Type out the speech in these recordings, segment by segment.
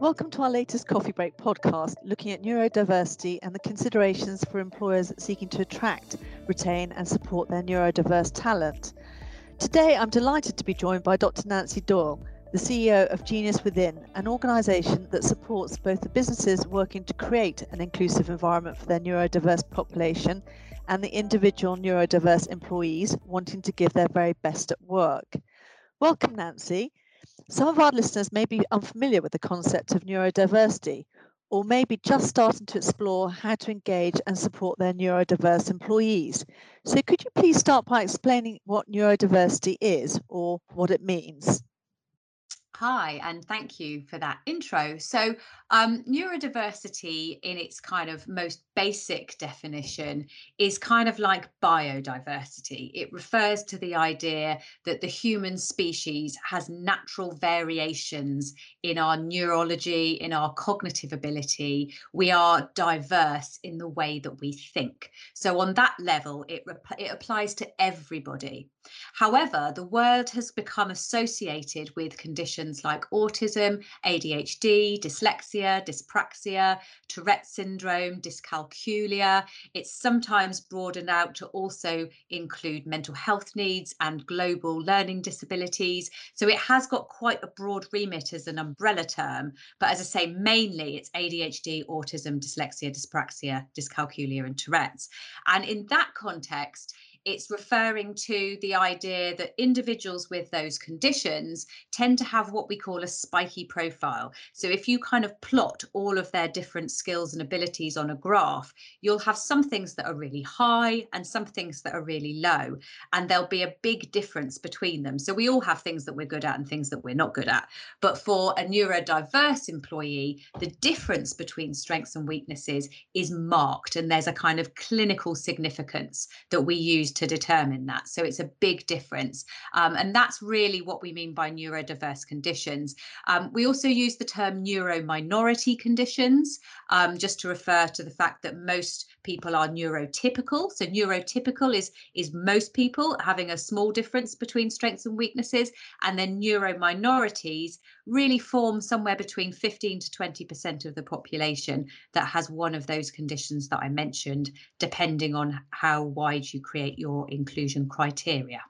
Welcome to our latest Coffee Break podcast, looking at neurodiversity and the considerations for employers seeking to attract, retain, and support their neurodiverse talent. Today, I'm delighted to be joined by Dr. Nancy Doyle, the CEO of Genius Within, an organisation that supports both the businesses working to create an inclusive environment for their neurodiverse population and the individual neurodiverse employees wanting to give their very best at work. Welcome, Nancy. Some of our listeners may be unfamiliar with the concept of neurodiversity or maybe just starting to explore how to engage and support their neurodiverse employees. So, could you please start by explaining what neurodiversity is or what it means? Hi, and thank you for that intro. So, um, neurodiversity, in its kind of most basic definition, is kind of like biodiversity. It refers to the idea that the human species has natural variations in our neurology, in our cognitive ability. We are diverse in the way that we think. So, on that level, it, it applies to everybody. However, the word has become associated with conditions like autism, ADHD, dyslexia, dyspraxia, Tourette syndrome, dyscalculia. It's sometimes broadened out to also include mental health needs and global learning disabilities. So it has got quite a broad remit as an umbrella term. But as I say, mainly it's ADHD, autism, dyslexia, dyspraxia, dyscalculia, and Tourette's. And in that context, it's referring to the idea that individuals with those conditions tend to have what we call a spiky profile. So if you kind of plot all of their different skills and abilities on a graph, you'll have some things that are really high and some things that are really low. And there'll be a big difference between them. So we all have things that we're good at and things that we're not good at. But for a neurodiverse employee, the difference between strengths and weaknesses is marked. And there's a kind of clinical significance that we use to determine that. So it's a big difference. Um, and that's really what we mean by neurodiverse conditions. Um, we also use the term neurominority conditions um, just to refer to the fact that most people are neurotypical. So neurotypical is, is most people having a small difference between strengths and weaknesses. And then neurominorities really form somewhere between 15 to 20% of the population that has one of those conditions that I mentioned, depending on how wide you create your inclusion criteria.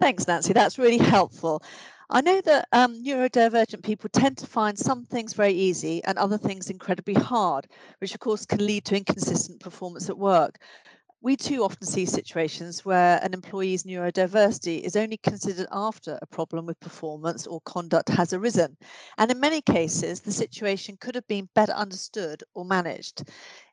Thanks, Nancy. That's really helpful. I know that um, neurodivergent people tend to find some things very easy and other things incredibly hard, which of course can lead to inconsistent performance at work. We too often see situations where an employee's neurodiversity is only considered after a problem with performance or conduct has arisen. And in many cases, the situation could have been better understood or managed.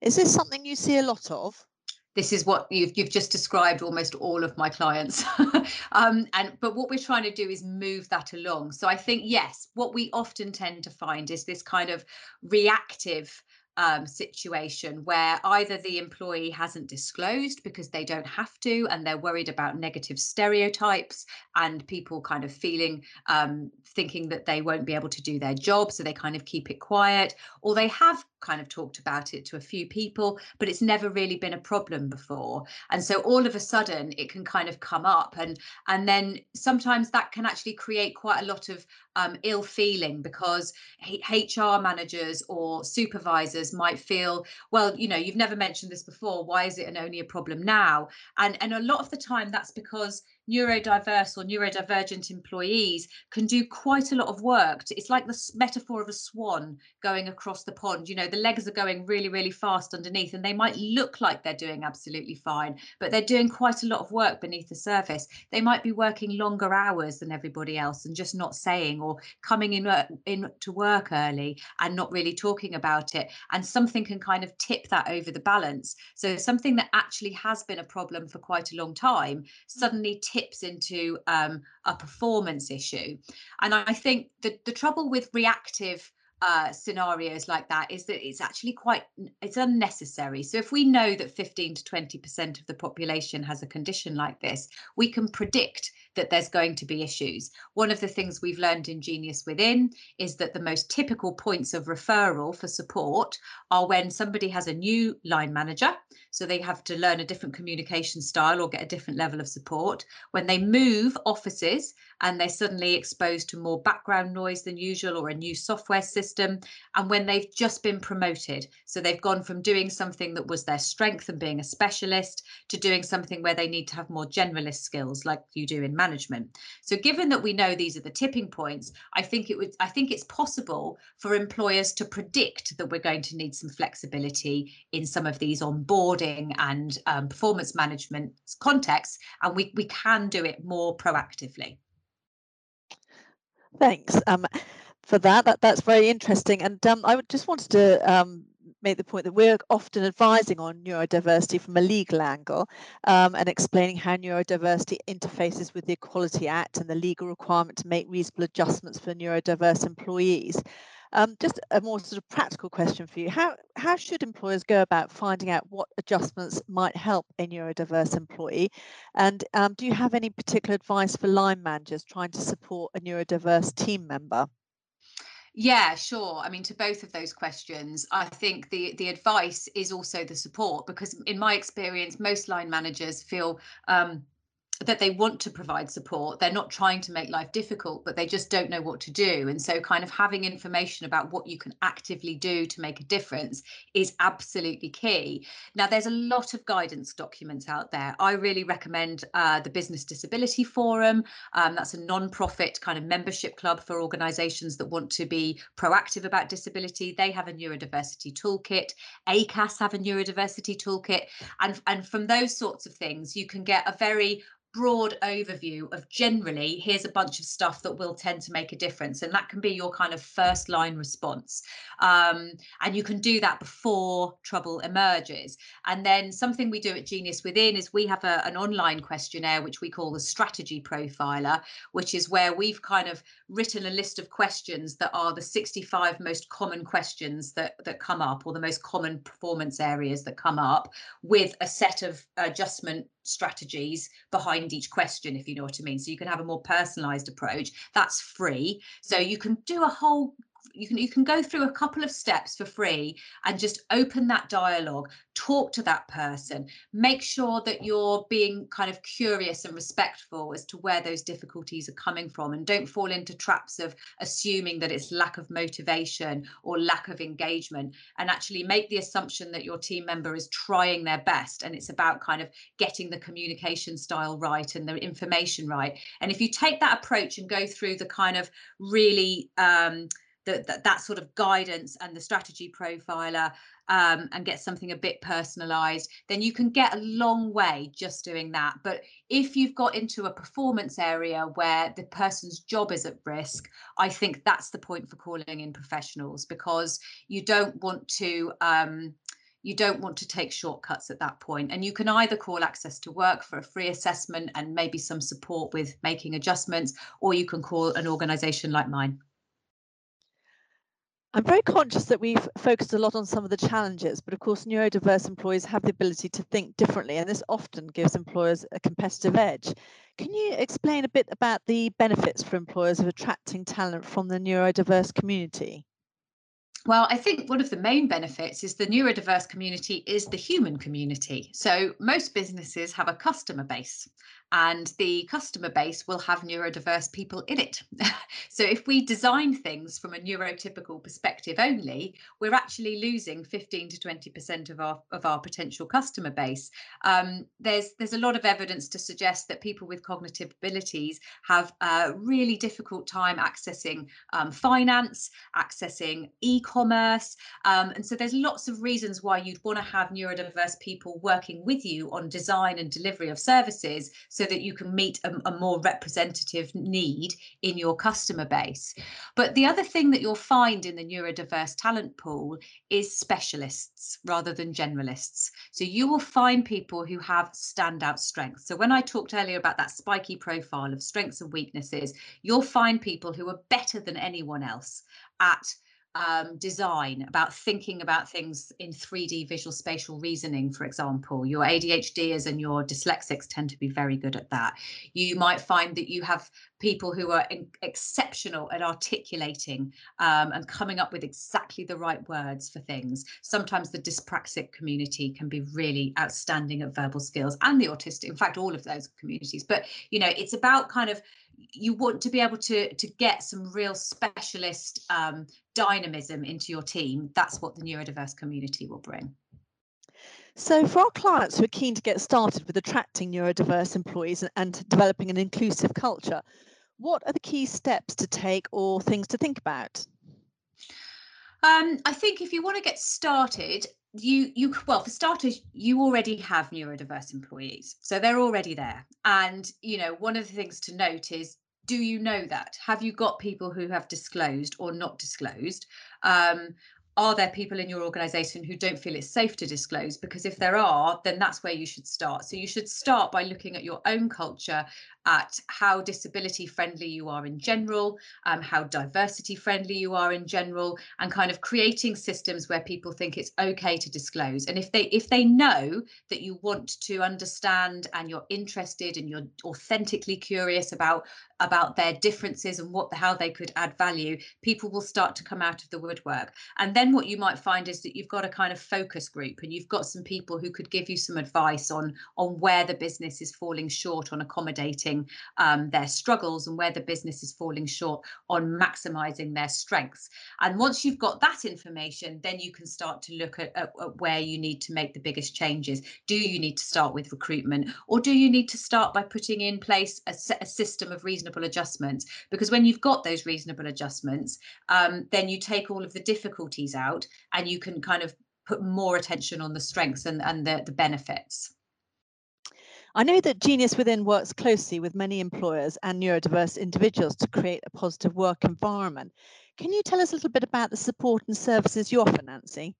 Is this something you see a lot of? This is what you've you've just described almost all of my clients. Um, and but what we're trying to do is move that along. So i think yes what we often tend to find is this kind of reactive um, situation where either the employee hasn't disclosed because they don't have to and they're worried about negative stereotypes and people kind of feeling um, thinking that they won't be able to do their job so they kind of keep it quiet or they have kind of talked about it to a few people but it's never really been a problem before. And so all of a sudden it can kind of come up and and then sometimes that can actually create quite a lot of um, ill feeling because hr managers or supervisors might feel well you know you've never mentioned this before. Why is it an only a problem now? And and a lot of the time that's because neurodiverse or neurodivergent employees can do quite a lot of work. It's like the metaphor of a swan going across the pond. You know, the legs are going really, really fast underneath, and they might look like they're doing absolutely fine, but they're doing quite a lot of work beneath the surface. They might be working longer hours than everybody else and just not saying or coming in, uh, in to work early and not really talking about it. And something can kind of tip that over the balance. So something that actually has been a problem for quite a long time suddenly tips into um, a performance issue. And I think the, the trouble with reactive uh, scenarios like that is that it's actually quite it's unnecessary so if we know that 15 to 20 percent of the population has a condition like this we can predict that there's going to be issues one of the things we've learned in genius within is that the most typical points of referral for support are when somebody has a new line manager so they have to learn a different communication style or get a different level of support. When they move offices and they're suddenly exposed to more background noise than usual or a new software system, and when they've just been promoted, so they've gone from doing something that was their strength and being a specialist to doing something where they need to have more generalist skills like you do in management. So given that we know these are the tipping points, I think it would I think it's possible for employers to predict that we're going to need some flexibility in some of these onboarding and um, performance management context, and we, we can do it more proactively. Thanks um, for that. that. That's very interesting. And um, I just wanted to um, make the point that we're often advising on neurodiversity from a legal angle um, and explaining how neurodiversity interfaces with the Equality Act and the legal requirement to make reasonable adjustments for neurodiverse employees. Um, just a more sort of practical question for you. How, how should employers go about finding out what adjustments might help a neurodiverse employee? And um, do you have any particular advice for line managers trying to support a neurodiverse team member? Yeah, sure. I mean, to both of those questions, I think the the advice is also the support because, in my experience, most line managers feel um, that they want to provide support. They're not trying to make life difficult but they just don't know what to do. And so kind of having information about what you can actively do to make a difference is absolutely key. Now there's a lot of guidance documents out there. I really recommend uh, the business disability forum. Um, that's a non-profit kind of membership club for organizations that want to be proactive about disability. They have a neurodiversity toolkit. Acas have a neurodiversity toolkit. And and from those sorts of things you can get a very broad overview of generally here's a bunch of stuff that will tend to make a difference and that can be your kind of first line response. Um, and you can do that before trouble emerges. And then something we do at genius within is we have a, an online questionnaire which we call the strategy profiler which is where we've kind of written a list of questions that are the 65 most common questions that that come up or the most common performance areas that come up with a set of adjustment strategies behind each question if you know what i mean. So you can have a more personalized approach. That's free. So you can do a whole you can you can go through a couple of steps for free and just open that dialogue talk to that person make sure that you're being kind of curious and respectful as to where those difficulties are coming from and don't fall into traps of assuming that it's lack of motivation or lack of engagement and actually make the assumption that your team member is trying their best and it's about kind of getting the communication style right and the information right. And if you take that approach and go through the kind of really um, the, that, that sort of guidance and the strategy profiler um, and get something a bit personalized, then you can get a long way just doing that. But if you've got into a performance area where the person's job is at risk, I think that's the point for calling in professionals because you don't want to. Um, you don't want to take shortcuts at that point. point and you can either call access to work for a free assessment and maybe some support with making adjustments or you can call an organization like mine I'm very conscious that we've focused a lot on some of the challenges, but of course, neurodiverse employees have the ability to think differently, and this often gives employers a competitive edge. Can you explain a bit about the benefits for employers of attracting talent from the neurodiverse community? Well, I think one of the main benefits is the neurodiverse community is the human community. So most businesses have a customer base and the customer base will have neurodiverse people in it. so if we design things from a neurotypical perspective only, we're actually losing 15 to 20% of our of our potential customer base. Um, there's there's a lot of evidence to suggest that people with cognitive abilities have a really difficult time accessing um, finance, accessing e-commerce, um, and so there's lots of reasons why you'd want to have neurodiverse people working with you on design and delivery of services so that you can meet a, a, more representative need in your customer base. But the other thing that you'll find in the neurodiverse talent pool is specialists rather than generalists. So you will find people who have standout strengths. So when I talked earlier about that spiky profile of strengths and weaknesses, you'll find people who are better than anyone else at um, design, about thinking about things in 3D visual spatial reasoning, for example. Your ADHDers and your dyslexics tend to be very good at that. You might find that you have people who are exceptional at articulating um, and coming up with exactly the right words for things. Sometimes the dyspraxic community can be really outstanding at verbal skills and the autistic, in fact, all of those communities. But, you know, it's about kind of you want to be able to to get some real specialist um, dynamism into your team that's what the neurodiverse community will bring. So for our clients who are keen to get started with attracting neurodiverse employees and, and developing an inclusive culture what are the key steps to take or things to think about? Um, I think if you want to get started, you you well for starters you already have neurodiverse employees so they're already there. And you know one of the things to note is do you know that? Have you got people who have disclosed or not disclosed? Um, are there people in your organization who don't feel it's safe to disclose? Because if there are then that's where you should start. So you should start by looking at your own culture at how disability friendly you are in general, um, how diversity friendly you are in general, and kind of creating systems where people think it's okay to disclose. And if they if they know that you want to understand and you're interested and you're authentically curious about about their differences and what how they could add value, people will start to come out of the woodwork. And then what you might find is that you've got a kind of focus group and you've got some people who could give you some advice on on where the business is falling short on accommodating um, their struggles and where the business is falling short on maximizing their strengths. And once you've got that information, then you can start to look at, at, at where you need to make the biggest changes. Do you need to start with recruitment or do you need to start by putting in place a, a system of reasonable adjustments? Because when you've got those reasonable adjustments, um, then you take all of the difficulties out and you can kind of put more attention on the strengths and, and the, the benefits. I know that Genius Within works closely with many employers and neurodiverse individuals to create a positive work environment. Can you tell us a little bit about the support and services you offer, Nancy?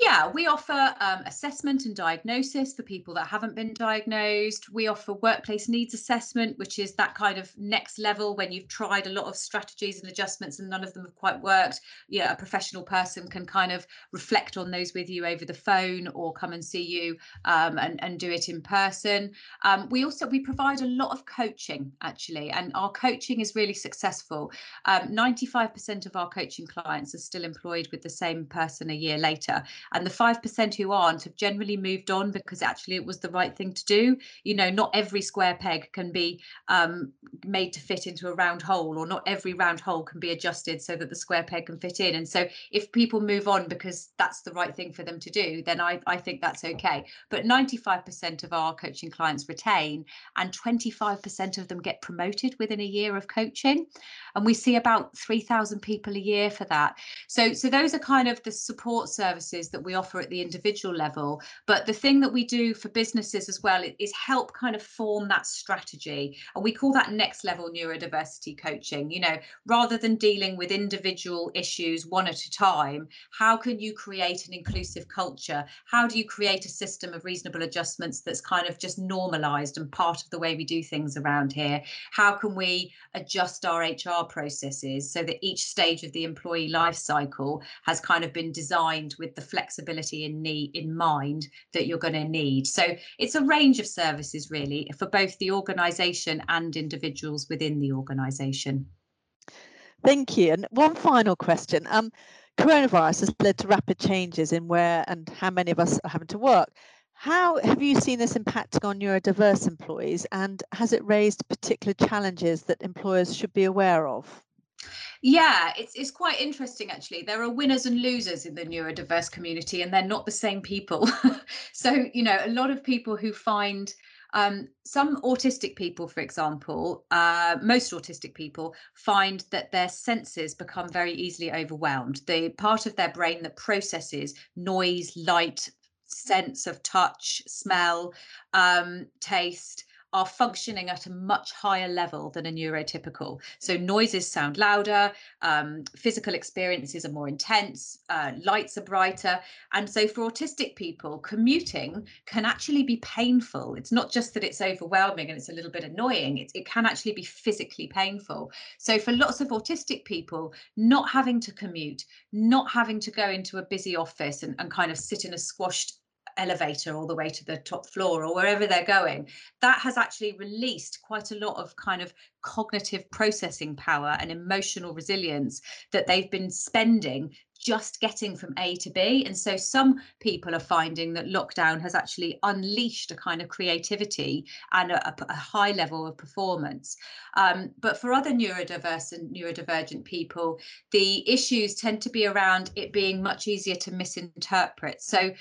Yeah, we offer um, assessment and diagnosis for people that haven't been diagnosed. We offer workplace needs assessment, which is that kind of next level when you've tried a lot of strategies and adjustments and none of them have quite worked. Yeah, a professional person can kind of reflect on those with you over the phone or come and see you um, and, and do it in person. Um, we also we provide a lot of coaching actually, and our coaching is really successful. 95% um, of our coaching clients are still employed with the same person a year later and the 5% who aren't have generally moved on because actually it was the right thing to do. You know not every square peg can be um, made to fit into a round hole or not every round hole can be adjusted so that the square peg can fit in. And so if people move on because that's the right thing for them to do then i, I think that's okay. But 95% of our coaching clients retain and 25% of them get promoted within a year of coaching. And we see about 3000 people a year for that. So so those are kind of the support services that we offer at the individual level. But the thing that we do for businesses as well is help kind of form that strategy. And we call that next level neurodiversity coaching. You know, rather than dealing with individual issues one at a time, how can you create an inclusive culture? How do you create a system of reasonable adjustments that's kind of just normalized and part of the way we do things around here? How can we adjust our HR processes so that each stage of the employee life cycle has kind of been designed with the flexibility flexibility in need in mind that you're going to need. So it's a range of services really for both the organisation and individuals within the organisation. Thank you. And one final question. Um, coronavirus has led to rapid changes in where and how many of us are having to work. How have you seen this impacting on neurodiverse employees and has it raised particular challenges that employers should be aware of? Yeah, it's it's quite interesting actually. There are winners and losers in the neurodiverse community, and they're not the same people. so you know, a lot of people who find um, some autistic people, for example, uh, most autistic people find that their senses become very easily overwhelmed. The part of their brain that processes noise, light, sense of touch, smell, um, taste are functioning at a much higher level than a neurotypical. So noises sound louder, um, physical experiences are more intense, uh, lights are brighter. And so for autistic people, commuting can actually be painful. It's not just that it's overwhelming and it's a little bit annoying, it, it can actually be physically painful. So for lots of autistic people, not having to commute, not having to go into a busy office and, and kind of sit in a squashed elevator all the way to the top floor or wherever they're going that has actually released quite a lot of kind of cognitive processing power and emotional resilience that they've been spending just getting from A to B. And so some people are finding that lockdown has actually unleashed a kind of creativity and a, a high level of performance. Um, but for other neurodiverse and neurodivergent people, the issues tend to be around it being much easier to misinterpret. So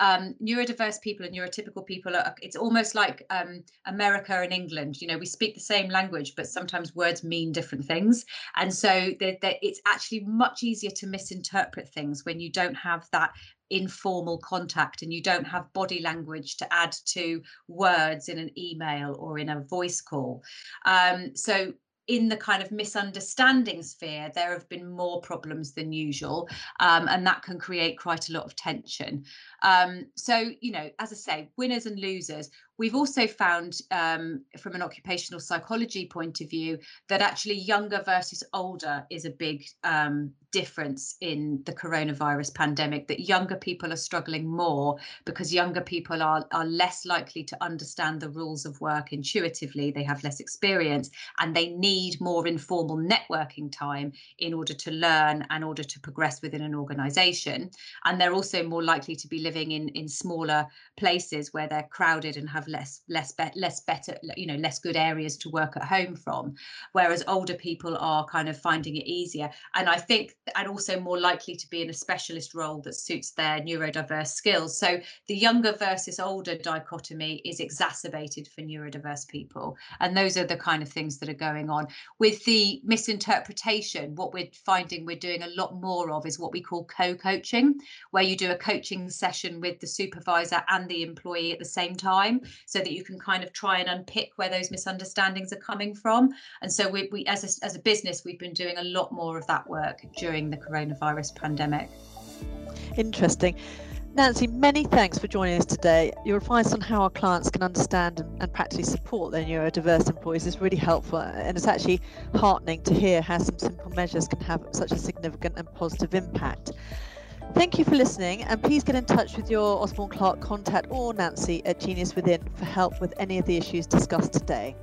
um, neurodiverse people and neurotypical people are it's almost like um, america and england you know we speak the same language but sometimes words mean different things and so they're, they're, it's actually much easier to misinterpret things when you don't have that informal contact and you don't have body language to add to words in an email or in a voice call um, so in the kind of misunderstanding sphere, there have been more problems than usual, um, and that can create quite a lot of tension. Um, so, you know, as I say, winners and losers. We've also found um, from an occupational psychology point of view that actually younger versus older is a big um, difference in the coronavirus pandemic, that younger people are struggling more because younger people are, are less likely to understand the rules of work intuitively, they have less experience, and they need more informal networking time in order to learn and order to progress within an organization. And they're also more likely to be living in, in smaller places where they're crowded and have less less be- less better you know less good areas to work at home from whereas older people are kind of finding it easier. And i think and also more likely to be in a specialist role that suits their neurodiverse skills. So the younger versus older dichotomy is exacerbated for neurodiverse people. And those are the kind of things that are going on. With the misinterpretation what we're finding we're doing a lot more of is what we call co-coaching where you do a coaching session with the supervisor and the employee at the same time so that you can kind of try and unpick where those misunderstandings are coming from. And so we, we as, a, as a business, we've been doing a lot more of that work during the coronavirus pandemic. Interesting. Nancy, many thanks for joining us today. Your advice on how our clients can understand and, and, practically support their neurodiverse employees is really helpful, and it's actually heartening to hear how some simple measures can have such a significant and positive impact. Thank you for listening, and please get in touch with your Osborne Clarke contact or Nancy at Genius Within for help with any of the issues discussed today.